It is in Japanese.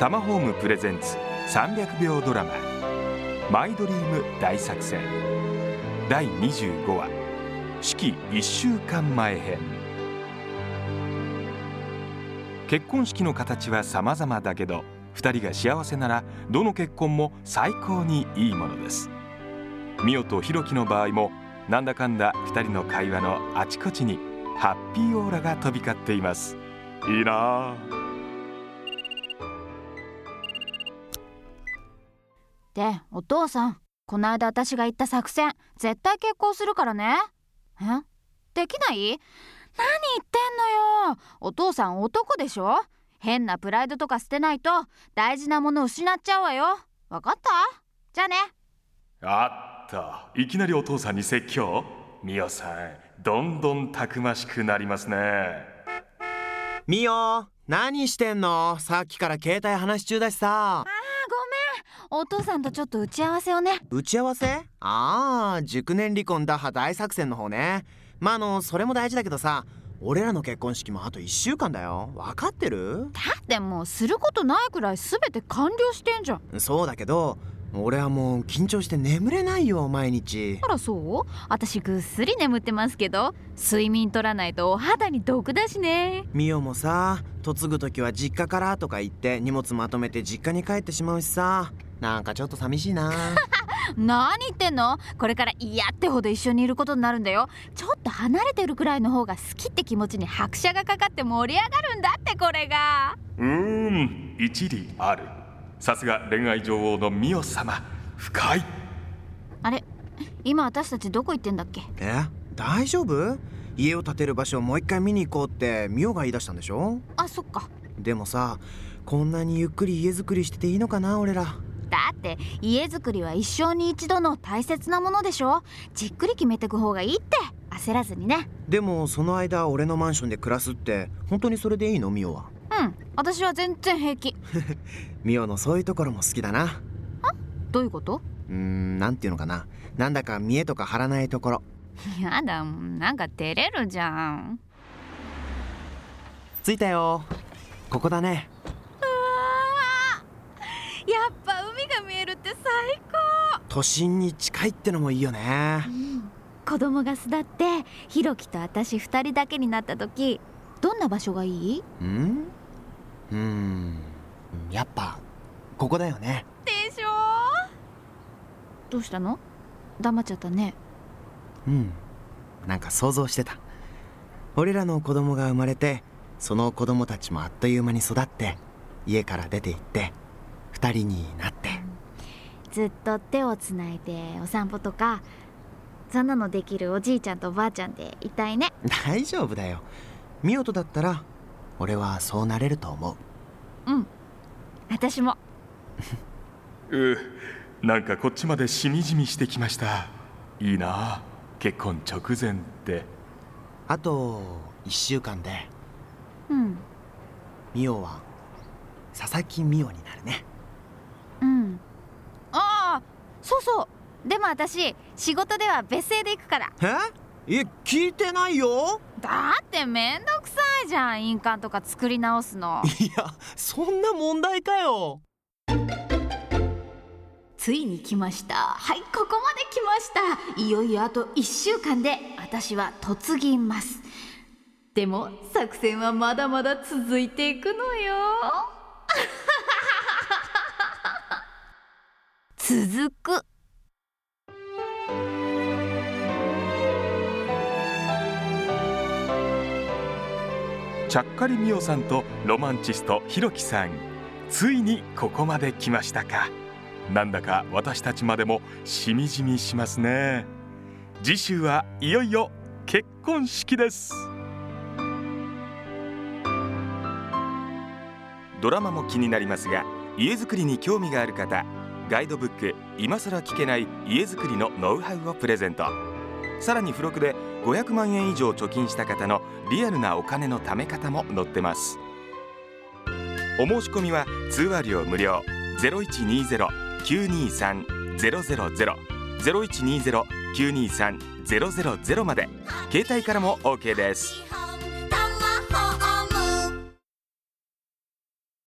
タマホームプレゼンツ300秒ドラマ。マイドリーム大作戦。第25話。式1週間前編。結婚式の形は様々だけど2人が幸せならどの結婚も最高にいいものです。ミオとヒロキの場合もなんだかんだ2人の会話のあちこちにハッピーオーラが飛び交っています。いいなあでお父さんこの間私が言った作戦絶対結婚するからね。え？できない？何言ってんのよ。お父さん男でしょ？変なプライドとか捨てないと大事なもの失っちゃうわよ。わかった？じゃあね。あった。いきなりお父さんに説教？ミオさんどんどんたくましくなりますね。ミオ何してんの？さっきから携帯話し中だしさお父さんとちょっと打ち合わせをね。打ち合わせ？ああ熟年離婚打破大作戦の方ね。まああのそれも大事だけどさ俺らの結婚式もあと1週間だよ。分かってる？だってもうすることないくらい全て完了してんじゃん。そうだけど俺はもう緊張して眠れないよ毎日。あらそう？私ぐっすり眠ってますけど睡眠取らないとお肌に毒だしね。ミオもさ嫁ぐ時は実家からとか言って荷物まとめて実家に帰ってしまうしさなんかちょっと寂しいな。何言ってんの？これから嫌ってほど一緒にいることになるんだよ。ちょっと離れてるくらいの方が好きって気持ちに拍車がかかって盛り上がるんだってこれが。うーん一理ある。さすが恋愛女王のミオ様。深い。あれ？今私たちどこ行ってんだっけ？え？大丈夫？家を建てる場所をもう一回見に行こうってミオが言い出したんでしょ？あそっか。でもさこんなにゆっくり家づくりしてていいのかな俺らだって家づくりは一生に一度の大切なものでしょ？じっくり決めてく方がいいって。焦らずにね。でもその間俺のマンションで暮らすって本当にそれでいいの？ミオは？うん。私は全然平気。ミオのそういうところも好きだな。どういうこと？うーんなんていうのかな。なんだか見栄とか張らないところ。やだなんか照れるじゃん。着いたよ。ここだねやっぱ海が見えるって最都心に近いってのもいいよね。高子供が巣立ってひろきと私二人だけになった時どんな場所がいい？うん？うーん。やっぱここだよね。でしょ？どうしたの？黙っちゃったね。うん。なんか想像してた。俺らの子供が生まれてその子供たちもあっという間に育って家から出て行って二人になってずっと手をつないでお散歩とかそんなのできるおじいちゃんとおばあちゃんでいたいね。大丈夫だよ。ミオとだったら俺はそうなれると思う。うん。私も。うなんかこっちまでしみじみしてきました。いいな結婚直前って。あと1週間で。うん。ミオは佐々木ミオになるねうんああそうそうでも私仕事では別姓で行くから。え？え聞いてないよ？だってめんどくさいじゃん印鑑とか作り直すの。いやそんな問題かよ。ついに来ました。はいここまで来ました。いよいよあと1週間で私は嫁ぎます。でも作戦はまだまだ続いていくのよ。続くちゃっかりみおさんとロマンチストひろきさん。ついにここまで来ましたか。なんだか私たちまでもしみじみしますね。次週はいよいよ結婚式です。ドラマも気になりますが家づくりに興味がある方ガイドブック今さら聞けない家づくりのノウハウをプレゼント。さらに付録で500万円以上貯金した方のリアルなお金の貯め方も載ってます。お申し込みは通話料無料。0120-923-000 0120-923-000まで。携帯からも OK です。